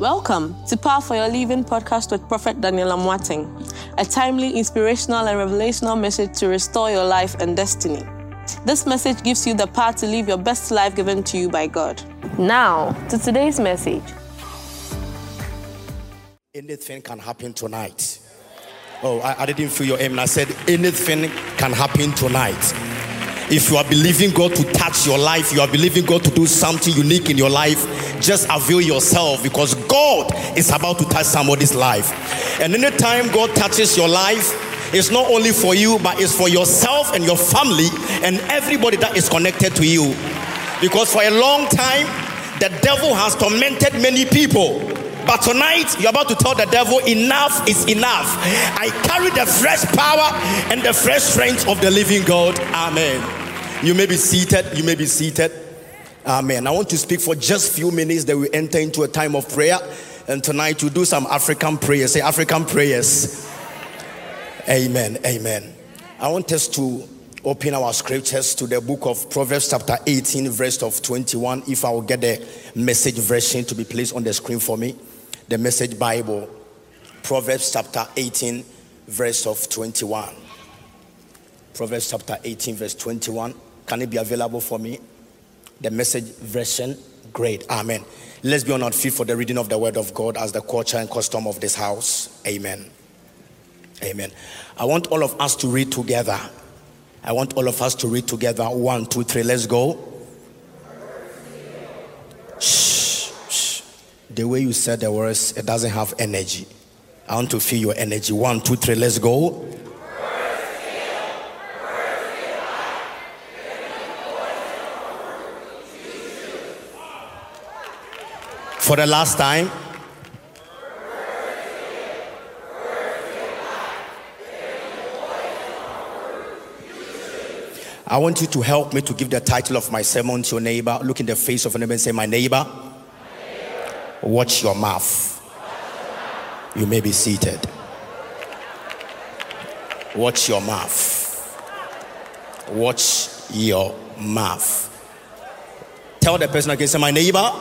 Welcome to Power for Your Living podcast with Prophet Daniel Amoateng, a timely, inspirational, and revelational message to restore your life and destiny. This message gives you the power to live your best life given to you by God. Now, to today's message. Anything can happen tonight. Oh, I, I didn't feel your aim. I said anything can happen tonight. If you are believing God to touch your life, you are believing God to do something unique in your life, just avail yourself because God is about to touch somebody's life. And anytime God touches your life, it's not only for you, but it's for yourself and your family and everybody that is connected to you. Because for a long time, the devil has tormented many people. But tonight, you're about to tell the devil, enough is enough. I carry the fresh power and the fresh strength of the living God. Amen. You may be seated. You may be seated. Amen. I want to speak for just few minutes that we enter into a time of prayer. And tonight we do some African prayers. Say African prayers. Amen. Amen. I want us to open our scriptures to the book of Proverbs, chapter 18, verse of 21. If I will get the message version to be placed on the screen for me, the message Bible, Proverbs chapter 18, verse of 21. Proverbs chapter 18, verse 21. Can it be available for me? The message version. Great. Amen. Let's be on our feet for the reading of the word of God as the culture and custom of this house. Amen. Amen. I want all of us to read together. I want all of us to read together. One, two, three. Let's go. Shh, shh. The way you said the words, it doesn't have energy. I want to feel your energy. One, two, three. Let's go. For the last time. I want you to help me to give the title of my sermon to your neighbor. Look in the face of a neighbor and say, My neighbor, watch your mouth. You may be seated. Watch your mouth. Watch your mouth. Tell the person again, say, My neighbor,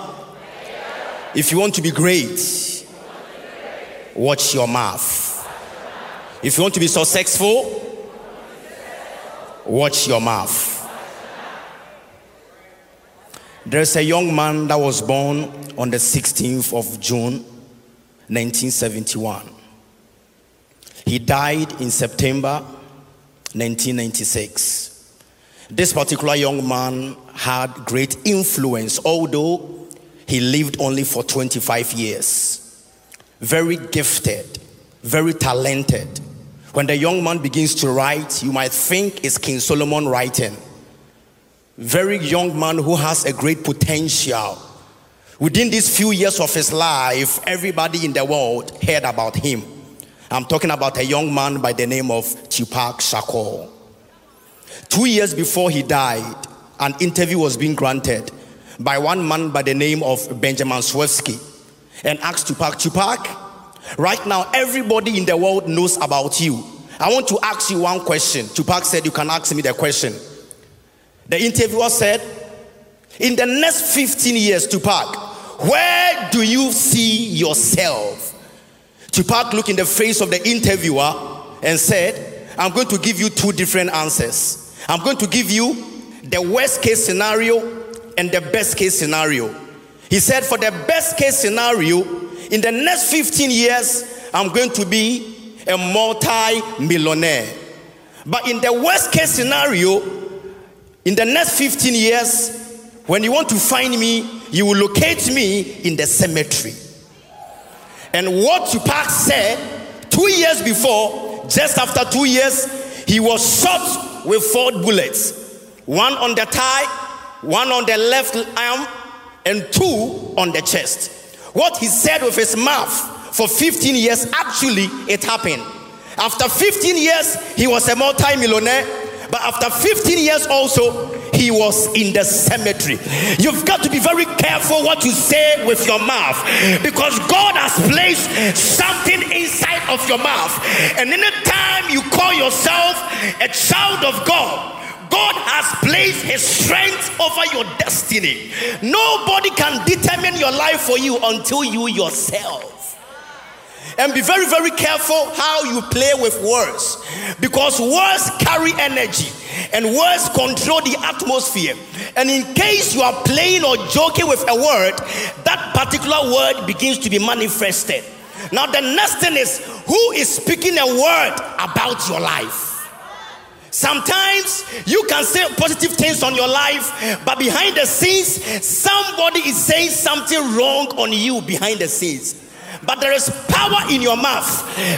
if you want to be great, watch your mouth. If you want to be successful, watch your mouth. There's a young man that was born on the 16th of June, 1971. He died in September 1996. This particular young man had great influence, although he lived only for 25 years. Very gifted, very talented. When the young man begins to write, you might think it's King Solomon writing. Very young man who has a great potential. Within these few years of his life, everybody in the world heard about him. I'm talking about a young man by the name of Tupac Shakur. Two years before he died, an interview was being granted by one man by the name of Benjamin Swevsky and asked Tupac, Tupac, right now everybody in the world knows about you. I want to ask you one question. Tupac said, You can ask me the question. The interviewer said, In the next 15 years, Tupac, where do you see yourself? Tupac looked in the face of the interviewer and said, I'm going to give you two different answers. I'm going to give you the worst case scenario and the best case scenario. He said, For the best case scenario, in the next 15 years, I'm going to be a multi millionaire. But in the worst case scenario, in the next 15 years, when you want to find me, you will locate me in the cemetery. And what Tupac said two years before, just after two years, he was shot with four bullets one on the thigh, one on the left arm and two on the chest. What he said with his mouth for 15 years, actually, it happened. After 15 years, he was a multi-millionaire, but after 15 years also, he was in the cemetery. You've got to be very careful what you say with your mouth because God has placed something inside of your mouth. And anytime you call yourself a child of God, God has placed his strength over your destiny. Nobody can determine your life for you until you yourself. And be very, very careful how you play with words because words carry energy and words control the atmosphere. And in case you are playing or joking with a word, that particular word begins to be manifested. Now, the next thing is who is speaking a word about your life? Sometimes you can say positive things on your life, but behind the scenes, somebody is saying something wrong on you behind the scenes. But there is power in your mouth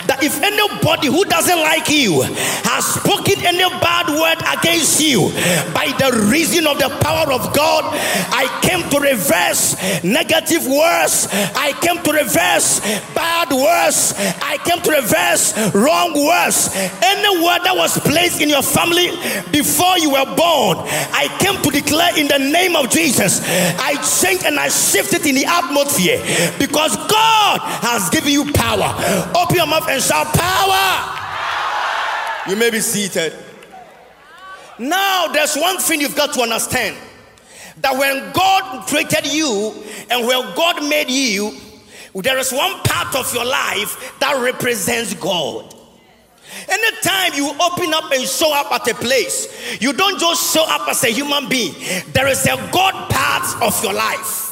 that if anybody who doesn't like you has spoken any bad word against you by the reason of the power of God, I came to reverse negative words. I came to reverse bad words. I came to reverse wrong words. Any word that was placed in your family before you were born, I came to declare in the name of Jesus. I change and I shift it in the atmosphere because God has given you power. Open your mouth and shout, Power! You may be seated. Now, there's one thing you've got to understand that when God created you and when God made you, there is one part of your life that represents God. Anytime you open up and show up at a place, you don't just show up as a human being, there is a God part of your life.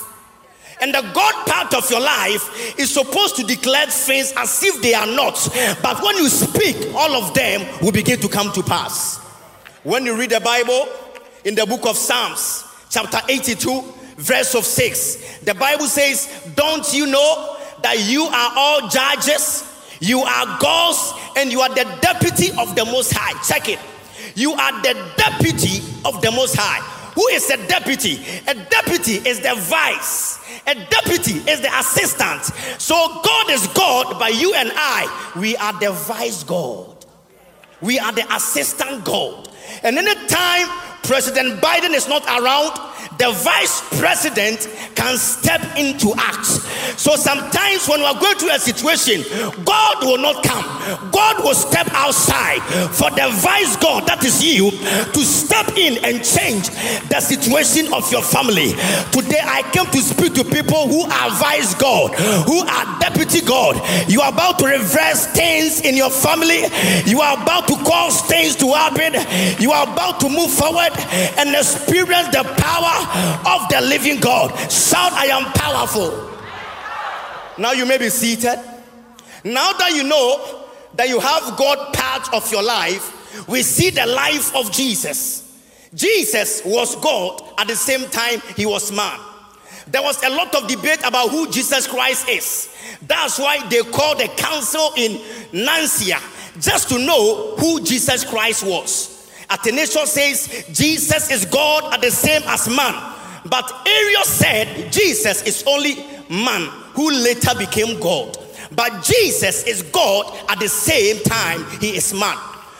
And the God part of your life is supposed to declare things as if they are not. But when you speak, all of them will begin to come to pass. When you read the Bible in the book of Psalms, chapter 82, verse of 6, the Bible says, Don't you know that you are all judges? You are gods and you are the deputy of the Most High. Check it. You are the deputy of the Most High. Who is a deputy? A deputy is the vice. A deputy is the assistant. So God is God, but you and I, we are the vice God. We are the assistant God. And anytime President Biden is not around, the vice president can step into act. So sometimes when we're going through a situation, God will not come. God will step outside for the vice God, that is you, to step in and change the situation of your family. Today I came to speak to people who are vice God, who are deputy God. You are about to reverse things in your family. You are about to cause things to happen. You are about to move forward and experience the power of the living God. Shout, I am powerful. Now you may be seated. Now that you know that you have God part of your life, we see the life of Jesus. Jesus was God at the same time he was man. There was a lot of debate about who Jesus Christ is. That's why they called the council in Nicaea just to know who Jesus Christ was. Athanasius says Jesus is God at the same as man. But Arius said Jesus is only man who later became God. But Jesus is God at the same time he is man.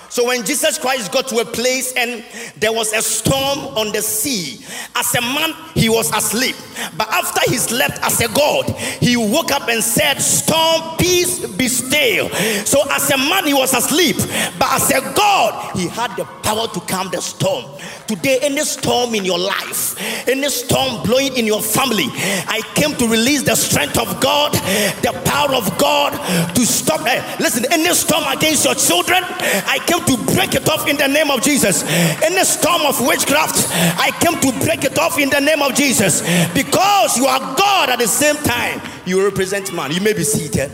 So when Jesus Christ got to a place and there was a storm on the sea, as a man, he was asleep. But after he slept as a God, he woke up and said, Storm, peace, be still. So as a man, he was asleep. But as a God, he had the power to calm the storm. Today, any storm in your life, any storm blowing in your family, I came to release the strength of God, the power of God to stop. Hey, listen, any storm against your children, I came to break it off in the name of Jesus. In the storm of witchcraft, I came to break it off in the name of Jesus. Because you are God at the same time, you represent man. You may be seated.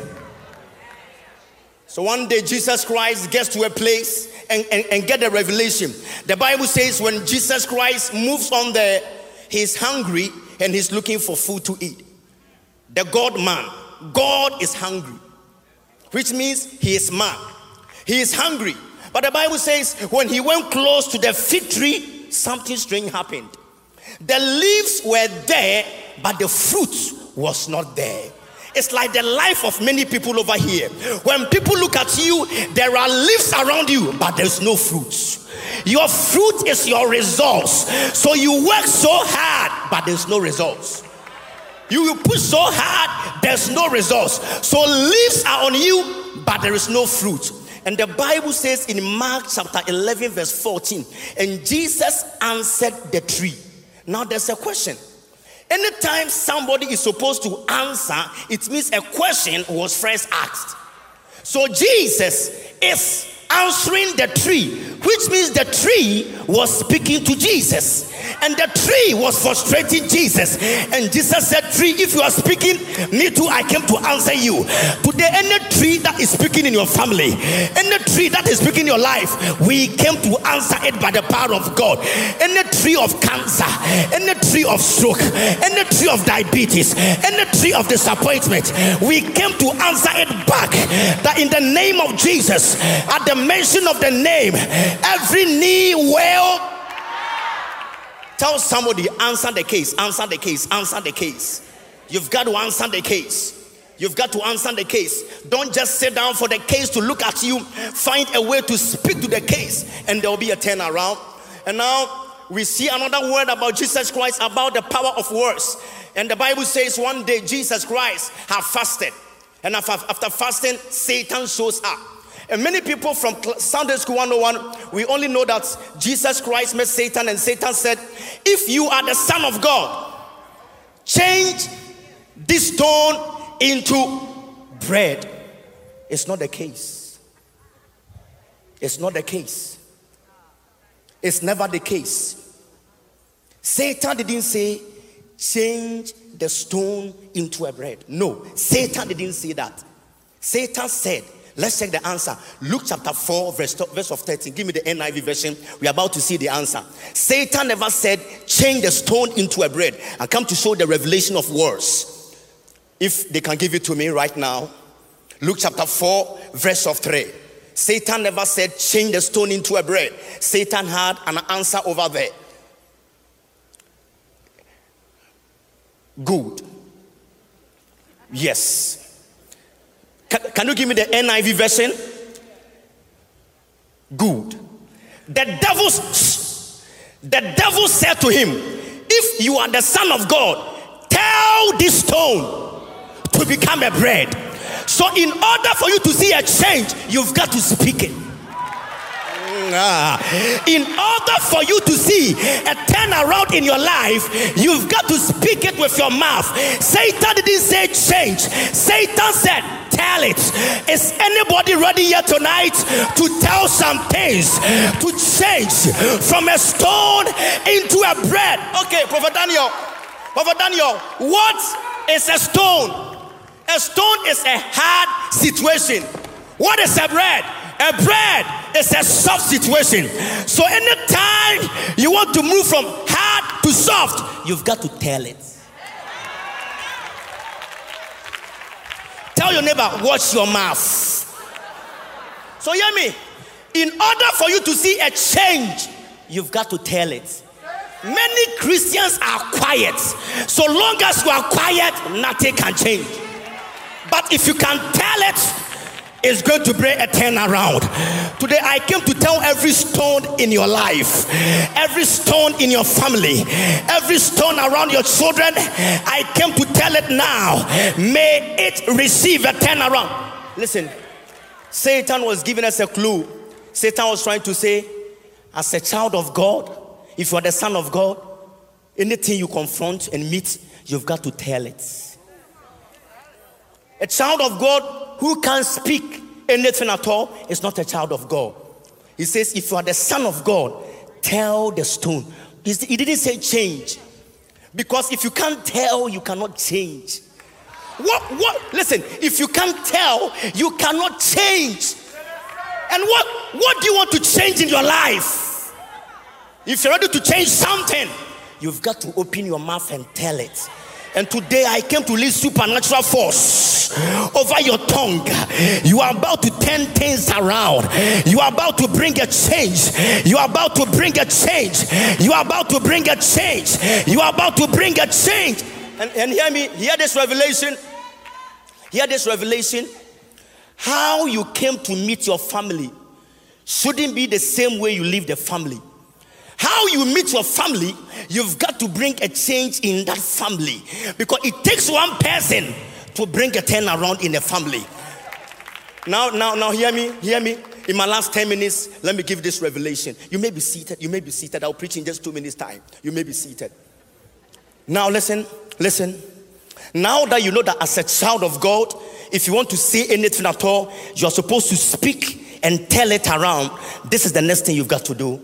So one day Jesus Christ gets to a place and, and, and get the revelation. The Bible says when Jesus Christ moves on there, he's hungry and he's looking for food to eat. The God man, God is hungry, which means he is man. He is hungry. But the Bible says when he went close to the fig tree, something strange happened. The leaves were there, but the fruit was not there. It's like the life of many people over here. When people look at you, there are leaves around you, but there's no fruits. Your fruit is your results. So you work so hard, but there's no results. You will push so hard, there's no results. So leaves are on you, but there is no fruit. And the Bible says in Mark chapter 11, verse 14, and Jesus answered the tree. Now there's a question. Anytime somebody is supposed to answer, it means a question was first asked. So Jesus is answering the tree, which means the tree was speaking to Jesus. And the tree was frustrating Jesus. And Jesus said, Tree, if you are speaking, me too, I came to answer you. Today, any tree that is speaking in your family, any tree that is speaking in your life, we came to answer it by the power of God. Any tree of cancer, any tree of stroke, any tree of diabetes, any tree of disappointment, we came to answer it back. That in the name of Jesus, at the mention of the name, every knee will Tell somebody, answer the case, answer the case, answer the case. You've got to answer the case. You've got to answer the case. Don't just sit down for the case to look at you. Find a way to speak to the case, and there will be a turnaround. And now we see another word about Jesus Christ about the power of words. And the Bible says one day Jesus Christ had fasted. And after fasting, Satan shows up. And many people from Sunday School 101, we only know that Jesus Christ met Satan, and Satan said, If you are the Son of God, change this stone into bread. It's not the case. It's not the case. It's never the case. Satan didn't say, change the stone into a bread. No, Satan didn't say that. Satan said, Let's check the answer. Luke chapter 4, verse, verse of 13. Give me the NIV version. We're about to see the answer. Satan never said, change the stone into a bread. I come to show the revelation of words. If they can give it to me right now. Luke chapter 4, verse of 3. Satan never said, change the stone into a bread. Satan had an answer over there. Good. Yes. Can, can you give me the NIV version? Good. The devil, the devil said to him, If you are the Son of God, tell this stone to become a bread. So, in order for you to see a change, you've got to speak it. Ah. In order for you to see a turnaround in your life, you've got to speak it with your mouth. Satan didn't say change, Satan said, Tell it. Is anybody ready here tonight to tell some things to change from a stone into a bread? Okay, Prophet Daniel. Prophet Daniel, what is a stone? A stone is a hard situation. What is a bread? A bread is a soft situation. So anytime you want to move from hard to soft, you've got to tell it. Tell your neighbor, watch your mouth. So hear me. In order for you to see a change, you've got to tell it. Many Christians are quiet. So long as you are quiet, nothing can change. But if you can tell it, is going to bring a turnaround. Today, I came to tell every stone in your life, every stone in your family, every stone around your children. I came to tell it now. May it receive a turnaround. Listen, Satan was giving us a clue. Satan was trying to say, as a child of God, if you are the son of God, anything you confront and meet, you've got to tell it. A child of God who can't speak anything at all is not a child of God. He says, if you are the son of God, tell the stone. He didn't say change. Because if you can't tell, you cannot change. What, what, listen, if you can't tell, you cannot change. And what, what do you want to change in your life? If you're ready to change something, you've got to open your mouth and tell it. And today I came to release supernatural force over your tongue. You are about to turn things around. You are about to bring a change. You are about to bring a change. You are about to bring a change. You are about to bring a change. And, and hear me, hear this revelation. Hear this revelation. How you came to meet your family shouldn't be the same way you leave the family. How you meet your family, you've got to bring a change in that family because it takes one person to bring a turnaround in a family. Now, now, now, hear me, hear me. in my last 10 minutes, let me give this revelation. You may be seated. You may be seated. I'll preach in just two minutes' time. You may be seated. Now, listen, listen. Now that you know that as a child of God, if you want to say anything at all, you're supposed to speak and tell it around. This is the next thing you've got to do.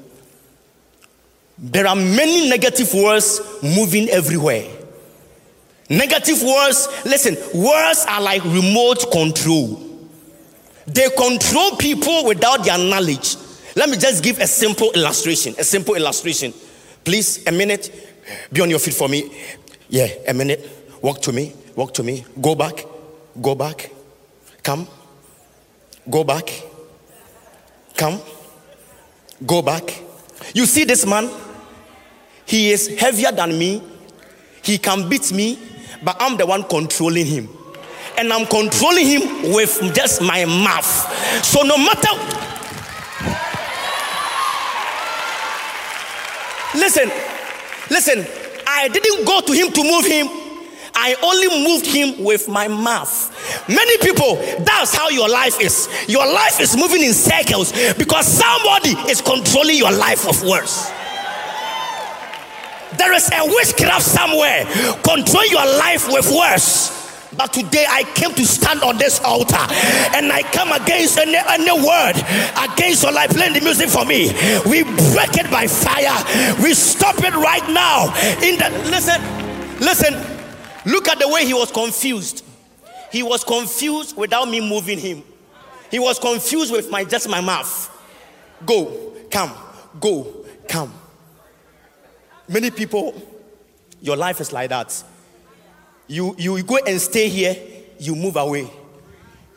There are many negative words moving everywhere. Negative words, listen, words are like remote control. They control people without their knowledge. Let me just give a simple illustration. A simple illustration. Please, a minute. Be on your feet for me. Yeah, a minute. Walk to me. Walk to me. Go back. Go back. Come. Go back. Come. Go back. You see this man? He is heavier than me. He can beat me but I'm the one controlling him. And I'm controlling him with just my mouth. So no matter. Listen, listen, I didn't go to him to move him. I only moved him with my mouth. Many people, that's how your life is. Your life is moving in circles because somebody is controlling your life of words. There is a witchcraft somewhere control your life with words. But today I came to stand on this altar and I come against any, any word against your life. Playing the music for me. We break it by fire. We stop it right now. In the listen, listen, look at the way he was confused. He was confused without me moving him. He was confused with my just my mouth. Go, come, go, come. Many people, your life is like that. You, you go and stay here, you move away.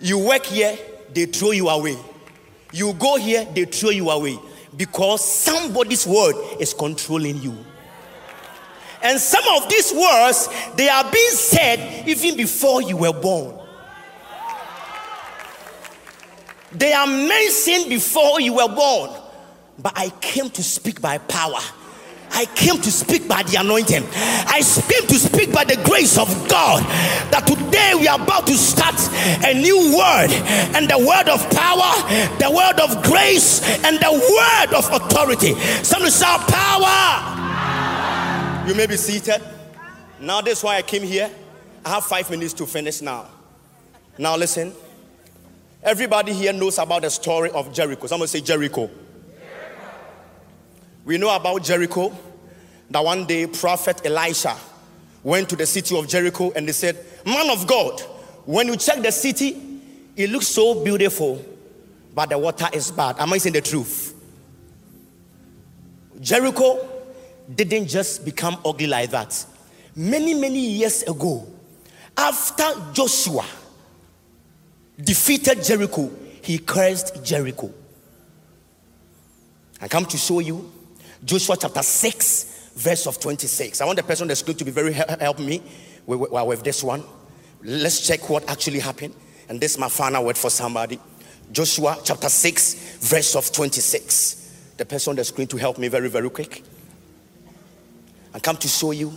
You work here, they throw you away. You go here, they throw you away because somebody's word is controlling you. And some of these words, they are being said even before you were born. They are mentioned before you were born. But I came to speak by power I came to speak by the anointing. I came to speak by the grace of God. That today we are about to start a new word, and the word of power, the word of grace, and the word of authority. Some shout power. You may be seated. Now, this is why I came here. I have five minutes to finish now. Now, listen. Everybody here knows about the story of Jericho. Someone say Jericho. We know about Jericho that one day Prophet Elisha went to the city of Jericho and they said, Man of God, when you check the city, it looks so beautiful, but the water is bad. Am I saying the truth? Jericho didn't just become ugly like that. Many, many years ago, after Joshua defeated Jericho, he cursed Jericho. I come to show you Joshua chapter 6, verse of 26. I want the person on the screen to be very help me with, with, this one. Let's check what actually happened. And this is my final word for somebody. Joshua chapter 6, verse of 26. The person on the screen to help me very, very quick. I come to show you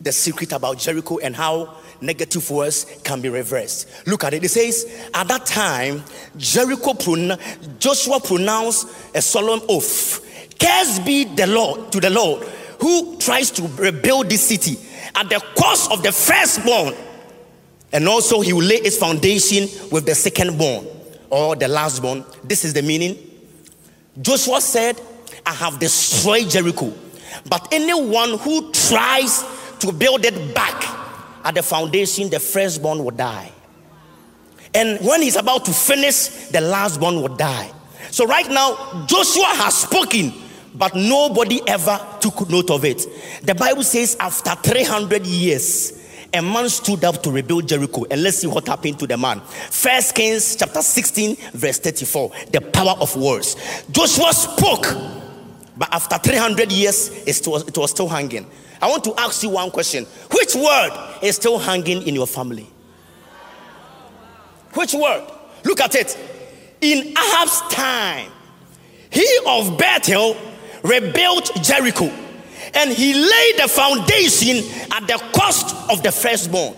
the secret about Jericho and how negative words can be reversed. Look at it. It says, At that time, Jericho, Joshua pronounced a solemn oath Cursed be the Lord to the Lord who tries to rebuild this city at the cost of the firstborn. And also, he will lay its foundation with the secondborn or the lastborn. This is the meaning. Joshua said, I have destroyed Jericho, but anyone who tries to build it back at the foundation, the firstborn will die. And when he's about to finish, the lastborn will die. So, right now, Joshua has spoken but nobody ever took note of it. The Bible says, after 300 years, a man stood up to rebuild Jericho. And let's see what happened to the man. First Kings chapter 16, verse 34. The power of words. Joshua spoke, but after 300 years, it was, it was still hanging. I want to ask you one question Which word is still hanging in your family? Which word? Look at it. In Ahab's time, Hiel of Bethel rebuilt Jericho and he laid the foundation at the cost of the firstborn.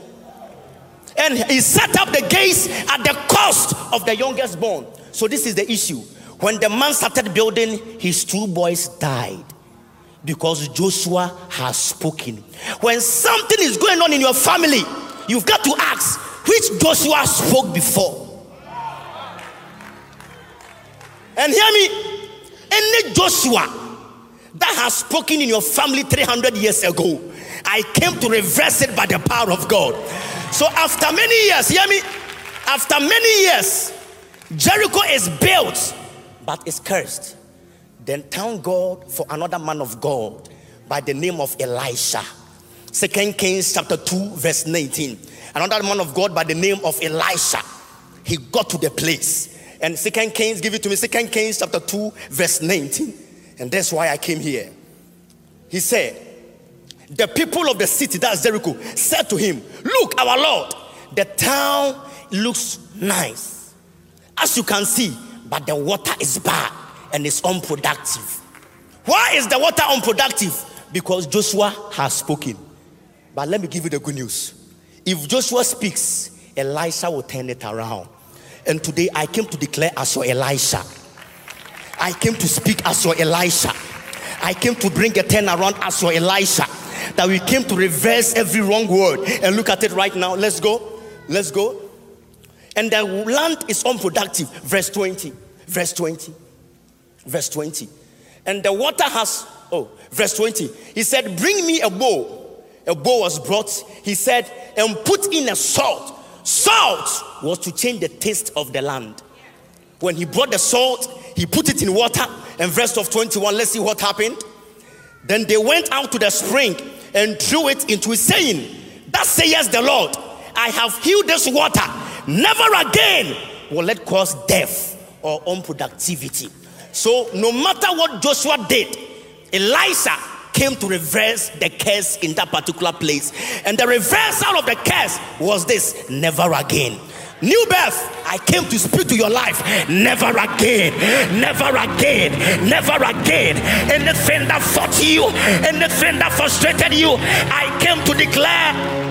And he set up the gates at the cost of the youngest born. So, this is the issue. When the man started building, his two boys died because Joshua has spoken. When something is going on in your family, you've got to ask which Joshua spoke before. And hear me, any Joshua that has spoken in your family 300 years ago, I came to reverse it by the power of God. So after many years, hear me, after many years, Jericho is built, but it's cursed. Then thank God for another man of God by the name of Elisha. Second Kings chapter 2, verse 19. Another man of God by the name of Elisha. He got to the place. And Second Kings, give it to me. Second Kings chapter 2, verse 19. And that's why I came here. He said, The people of the city, that's Jericho, said to him, Look, our Lord, the town looks nice. As you can see, but the water is bad and it's unproductive. Why is the water unproductive? Because Joshua has spoken. But let me give you the good news. If Joshua speaks, Elisha will turn it around. And today I came to declare as your Elisha. I came to speak as your Elisha. I came to bring a turn around as your Elisha. That we came to reverse every wrong word. And look at it right now. Let's go. Let's go. And the land is unproductive. Verse 20. Verse 20. Verse 20. And the water has, oh, verse 20. He said, Bring me a bowl. A bowl was brought. He said, And put in a salt. Salt was to change the taste of the land. When he brought the salt, he put it in water. And verse of 21, let's see what happened. Then they went out to the spring and threw it into it, saying, That says the Lord, I have healed this water. Never again will it cause death or unproductivity. So, no matter what Joshua did, Elisha came to reverse the curse in that particular place. And the reversal of the curse was this never again. New birth, I came to speak to your life. Never again, never again, never again. Anything that fought you, anything that frustrated you, I came to declare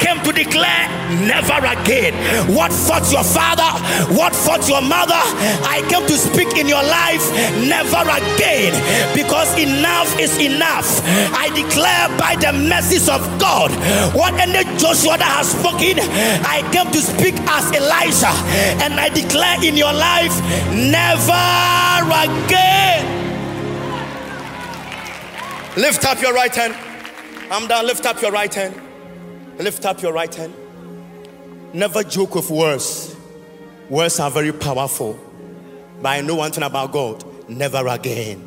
came to declare never again. What fought your father, what fought your mother, I came to speak in your life never again because enough is enough. I declare by the mercies of God, what ended Joshua that has spoken, I came to speak as Elijah, and I declare in your life never again. Lift up your right hand. I'm done. Lift up your right hand. Lift up your right hand. Never joke with words. Words are very powerful. But I know one thing about God never again.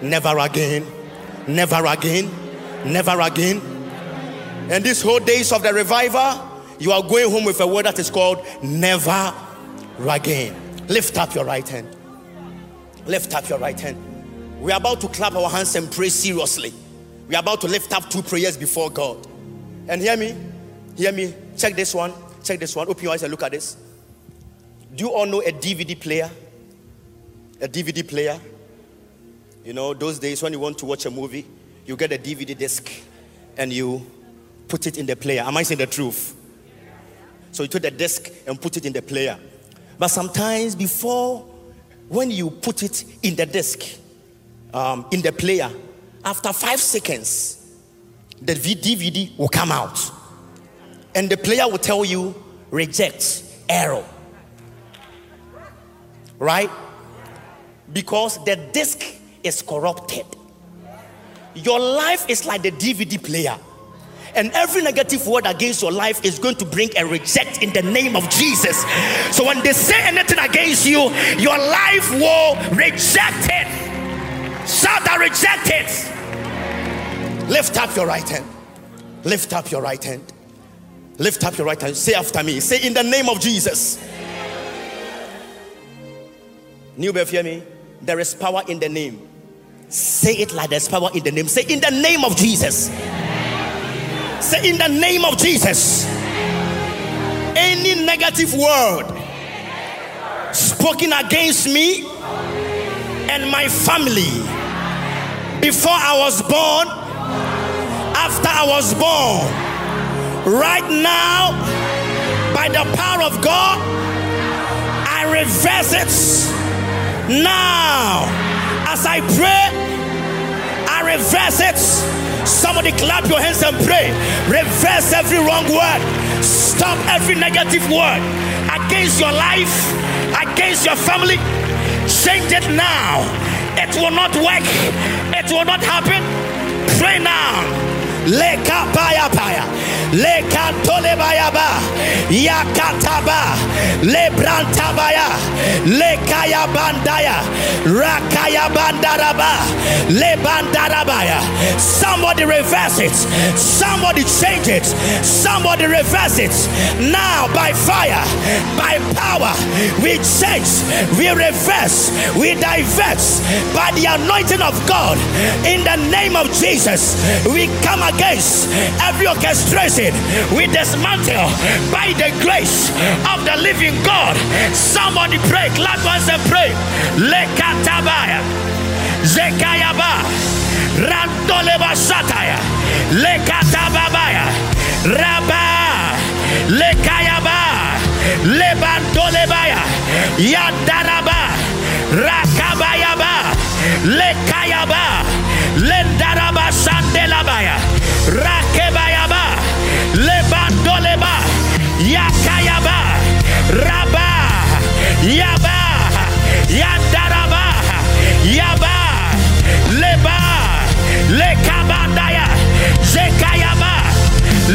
Never again. Never again. Never again. And these whole days of the revival, you are going home with a word that is called never again. Lift up your right hand. Lift up your right hand. We are about to clap our hands and pray seriously. We are about to lift up two prayers before God. And hear me, hear me. Check this one. Check this one. Open your eyes and look at this. Do you all know a DVD player? A DVD player. You know, those days when you want to watch a movie, you get a DVD disc and you put it in the player. Am I saying the truth? So you took the disc and put it in the player. But sometimes before, when you put it in the disc, um, in the player, after five seconds, the DVD will come out. And the player will tell you, reject, error. Right? Because the disc is corrupted. Your life is like the DVD player. And every negative word against your life is going to bring a reject in the name of Jesus. So when they say anything against you, your life will reject it. Shout, I reject it. Lift up your right hand. Lift up your right hand. Lift up your right hand. Say after me. Say in the name of Jesus. New birth, hear me? There is power in the name. Say it like there's power in the name. Say in the name of Jesus. Say in the name of Jesus. Any negative word spoken against me and my family before I was born after I was born. Right now, by the power of God, I reverse it Now, as I pray, I reverse it. Somebody clap your hands and pray. Reverse every wrong word. Stop every negative word against your life, against your family. Change it now. It will not work. It will not happen. Pray now. Leka paya paya. Leka tole baya ba. Yakataba. Lebrantabaya. Lekaya bandaya. Rakaya bandaraba. Lebandarabaya. Somebody reverse it. Somebody change it. Somebody reverse it. Now by fire, by power, we change, we reverse, we divert by the anointing of God. In the name of Jesus, we come again against every orchestration we dismantle by the grace of the living God. Somebody pray, clap once and pray. Lekatabaya, Zekayaba, Rantoleba Sataya, Lekatababaya, Rabba, Lekayaba, Lebantolebaya, Yadaraba, Rakabayaba, Lekayaba, Lendaraba Sandelabaya. Rakebayaba, Lebandoleba, Yakayaba, Raba, Yaba, Yandaraba, Yaba, Leba, Lekabandaya, Zekayaba,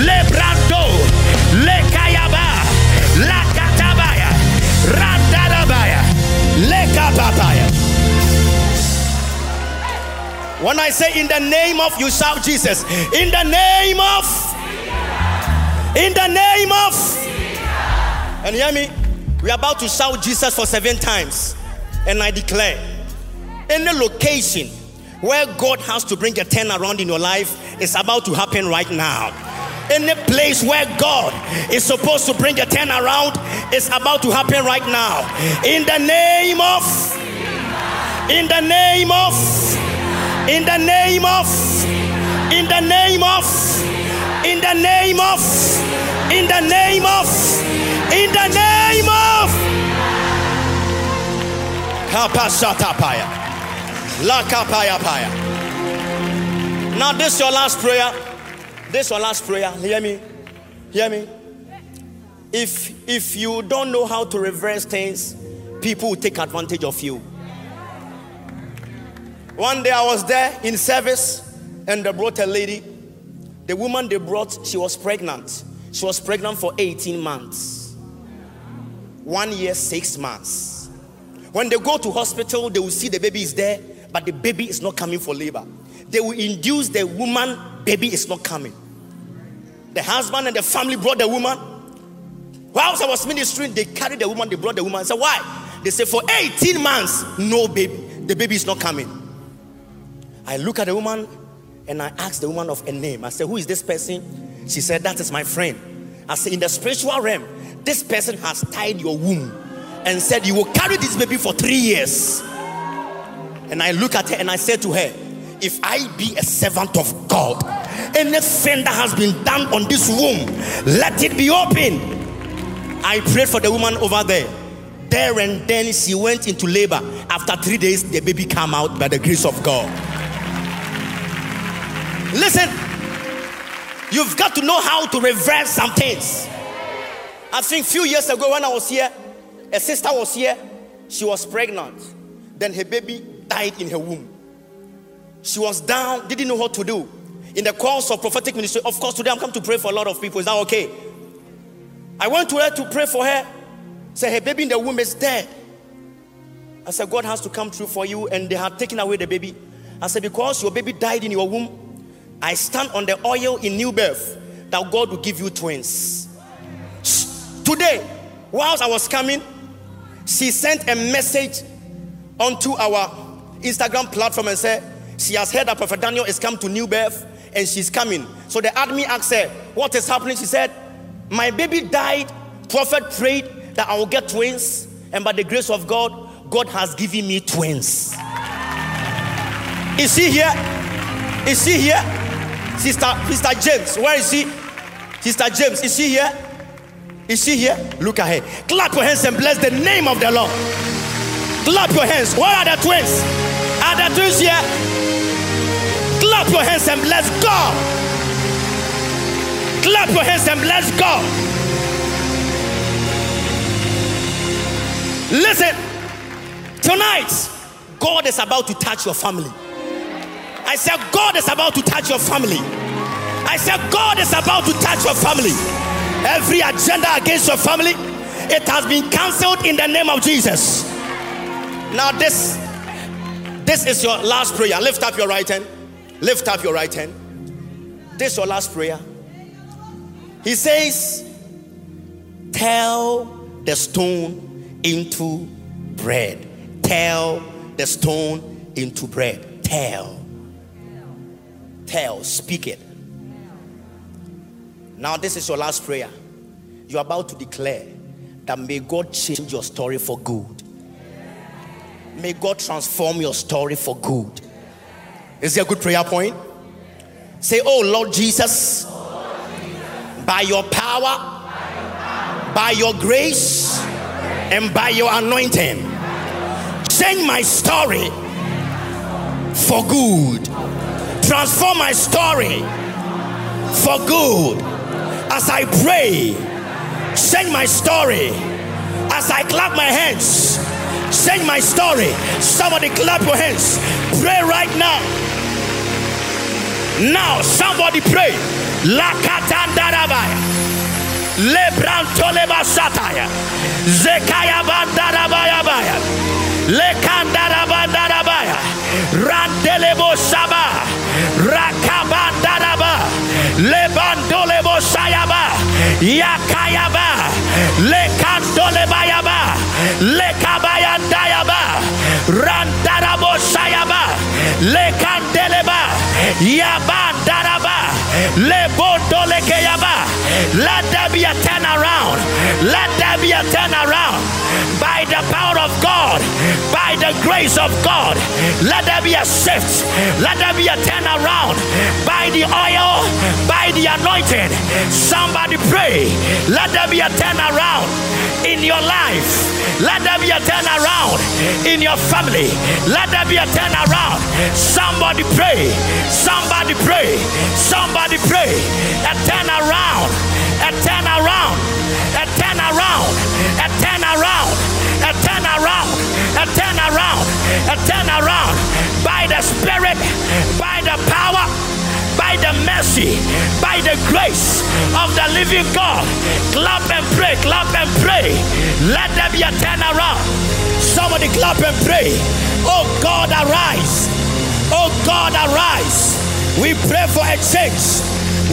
Lebrando, Lekayaba, Lakatabaya, Randarabaya, Lekapapaya. When I say in the name of, you shout Jesus. In the name of. In the name of. And hear me? We are about to shout Jesus for seven times. And I declare any location where God has to bring a turn around in your life is about to happen right now. Any place where God is supposed to bring a turn around is about to happen right now. In the name of. In the name of. In the name of, in the name of, in the name of, in the name of, in the name of. Kapasatapaya. La kapaya paya. Now, this is your last prayer. This is your last prayer. Hear me. Hear me. If if you don't know how to reverse things, people will take advantage of you. One day I was there in service and they brought a lady. The woman they brought, she was pregnant. She was pregnant for 18 months. One year, six months. When they go to hospital, they will see the baby is there, but the baby is not coming for labor. They will induce the woman, baby is not coming. The husband and the family brought the woman. Whilst I was ministering, they carried the woman, they brought the woman. I said, Why? They said, For 18 months, no baby. The baby is not coming. I look at the woman and I ask the woman of a name. I said, Who is this person? She said, That is my friend. I said, In the spiritual realm, this person has tied your womb and said, You will carry this baby for three years. And I look at her and I said to her, If I be a servant of God, anything that has been done on this womb, let it be open. I prayed for the woman over there. There and then she went into labor. After three days, the baby came out by the grace of God. Listen, you've got to know how to reverse some things. I think a few years ago when I was here, a sister was here, she was pregnant. Then her baby died in her womb. She was down, didn't know what to do. In the course of prophetic ministry, of course, today I'm come to pray for a lot of people. Is that okay? I went to her to pray for her. Say her baby in the womb is dead. I said, God has to come through for you, and they had taken away the baby. I said, because your baby died in your womb, I stand on the oil in new birth that God will give you twins. Today, whilst I was coming, she sent a message onto our Instagram platform and said she has heard that Prophet Daniel is come to new birth and she's coming. So the admin asked her, What is happening? She said, My baby died. Prophet prayed that I will get twins, and by the grace of God, God has given me twins. Is she here? Is she here? Sister, Sister James, where is she? Sister James, is she here? Is she here? Look at her. Clap your hands and bless the name of the Lord. Clap your hands. Where are the twins? Are the twins here? Clap your hands and bless God. Clap your hands and bless God. Listen, tonight, God is about to touch your family. I said, God is about to touch your family. I said, God is about to touch your family. Every agenda against your family, it has been cancelled in the name of Jesus. Now, this this is your last prayer. Lift up your right hand. Lift up your right hand. This is your last prayer. He says, Tell the stone into bread. Tell the stone into bread. Tell. Tell. Speak it. Now, this is your last prayer. You're about to declare that may God change your story for good. May God transform your story for good. Is there a good prayer point? Say, Oh Lord Jesus, by your power, by your grace, and by your anointing, change my story for good. Transform my story for good as I pray, change my story. As I clap my hands, change my story. Somebody clap your hands. Pray right now. Now, somebody pray. Sataya. Zekaya baya. Randelebo saba. Rakabandaraba. Lebandolebo sayaba. Yakayaba. Lekandolebayaba. Lekabayandayaba. Randarabo sayaba. Lekandeleba. Yabandaraba. Lebondolekeyaba. Let there be a turnaround. Let there be a turnaround. By the power of God, by the grace of God, let there be a shift. Let there be a turnaround. By the oil, by the anointing. Somebody pray. Let there be a turnaround in your life. Let there be a turnaround in your family. Let there be a turnaround. Somebody pray. Somebody pray. Somebody pray. A turnaround. A turnaround. A turnaround. A turnaround. A turnaround. A turnaround. A turnaround. By the Spirit, by the power by the mercy, by the grace of the living God. Clap and pray, clap and pray. Let there be a turnaround. Somebody clap and pray. Oh God, arise. Oh God, arise. We pray for a change.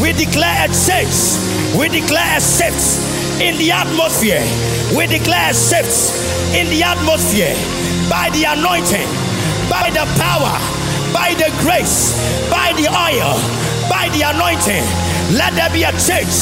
We declare a change. We declare a shift in the atmosphere. We declare shifts in the atmosphere by the anointing, by the power by the grace, by the oil, by the anointing. Let there be a change.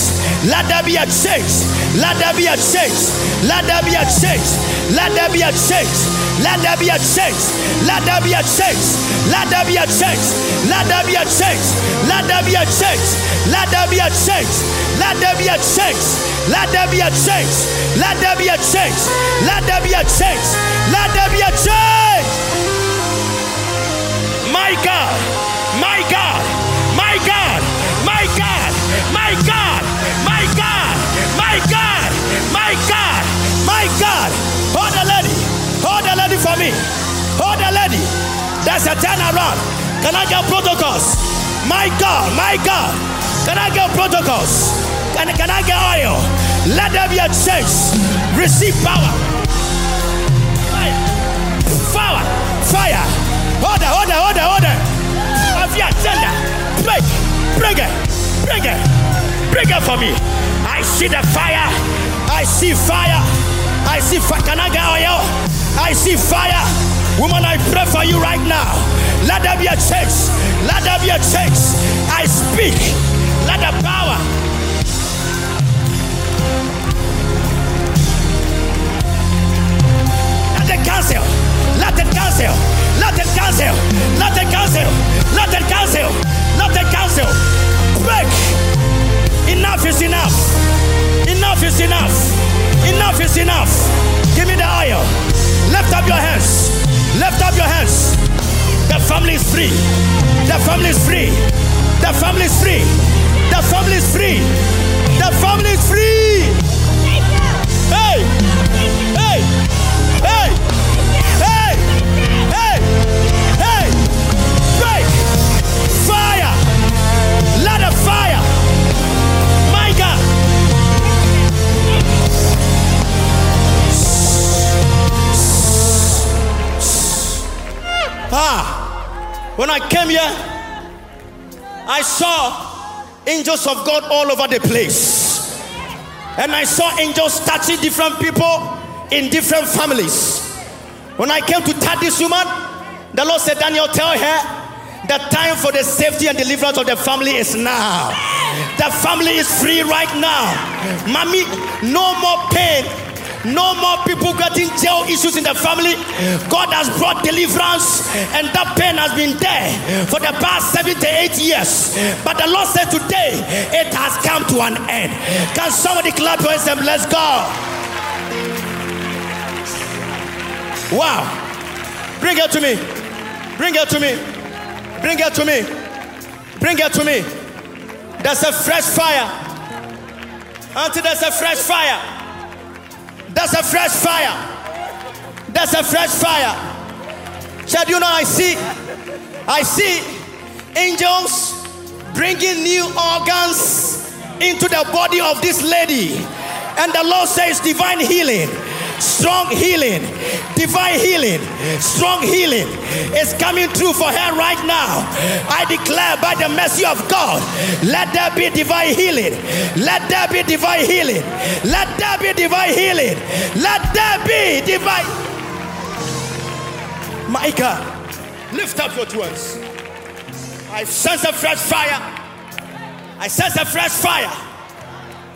Let there be a change. Let there be a change. Let there be a change. Let there be a change. Let there be a change. Let there be a change. Let there be a change. Let there be a change. Let there be a change. Let there be a change. Let there be a change. Let there be a change. Let there be a change. Let there be a change. Let there be a change. My God, my God, my God, my God, my God. Hold the lady, hold the lady for me. Hold the lady. There's a turnaround. Can I get protocols? My God, my God. Can I get protocols? Can, can I get oil? Let there be a change. Receive power. Fire. Fire. Fire. Hold it, hold it. Of your agenda. Break. Bring it. Bring it. Bring it for me. I see the fire. I see fire. I see get oil? I see fire. Woman, I pray for you right now. Let there be a change. Let there be a change. I speak. Let the power. Let it cancel. Let it cancel. Let it cancel. Let it cancel. Let it cancel. Let it cancel. Break. Enough is enough. Enough is enough. Enough is enough. Give me the oil. Lift up your hands. Lift up your hands. The family is free. The family is free. The family is free. The family is free. The family is free. Hey! When I came here, I saw angels of God all over the place. And I saw angels touching different people in different families. When I came to touch this woman, the Lord said, Daniel, tell her the time for the safety and deliverance of the family is now. The family is free right now. Mommy, no more pain. No more people getting jail issues in the family. God has brought deliverance, and that pain has been there for the past seven to eight years. But the Lord said today it has come to an end. Can somebody clap your hands and let's go? Wow. Bring it to me. Bring it to me. Bring it to me. Bring it to me. There's a fresh fire. Until there's a fresh fire. There's a fresh fire. There's a fresh fire. Chad, you know, I see, I see angels bringing new organs into the body of this lady. And the Lord says divine healing strong healing, divine healing, strong healing is coming through for her right now. I declare by the mercy of God, let there be divine healing. Let there be divine healing. Let there be divine healing. Let there be divine. God, lift up your two hands. I sense a fresh fire. I sense a fresh fire.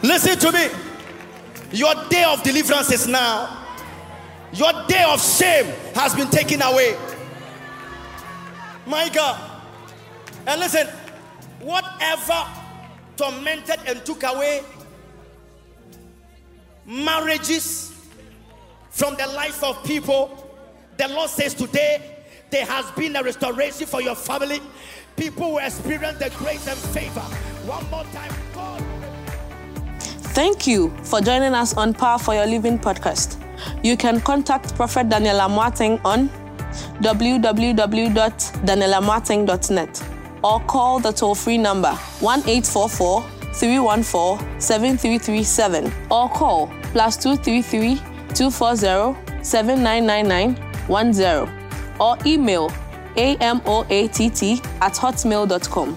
Listen to me. Your day of deliverance is now. Your day of shame has been taken away. My God. And listen, whatever tormented and took away marriages from the life of people, the Lord says today there has been a restoration for your family. People will experience the grace and favor. One more time. Thank you for joining us on Power for Your Living podcast. You can contact Prophet Daniel Amoateng on www.danielamoateng.net or call the toll free number 1844 314 7337 or call plus 233 240 7999 or email amoatt at hotmail.com.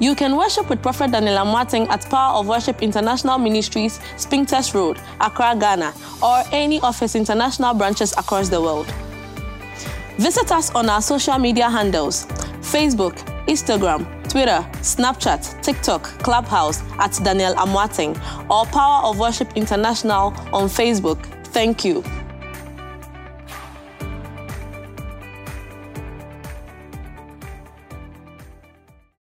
You can worship with Prophet Daniel Amoateng at Power of Worship International Ministries, Spintex Road, Accra, Ghana, or any of his international branches across the world. Visit us on our social media handles Facebook, Instagram, Twitter, Snapchat, TikTok, Clubhouse at Daniel Amoateng, or Power of Worship International on Facebook. Thank you.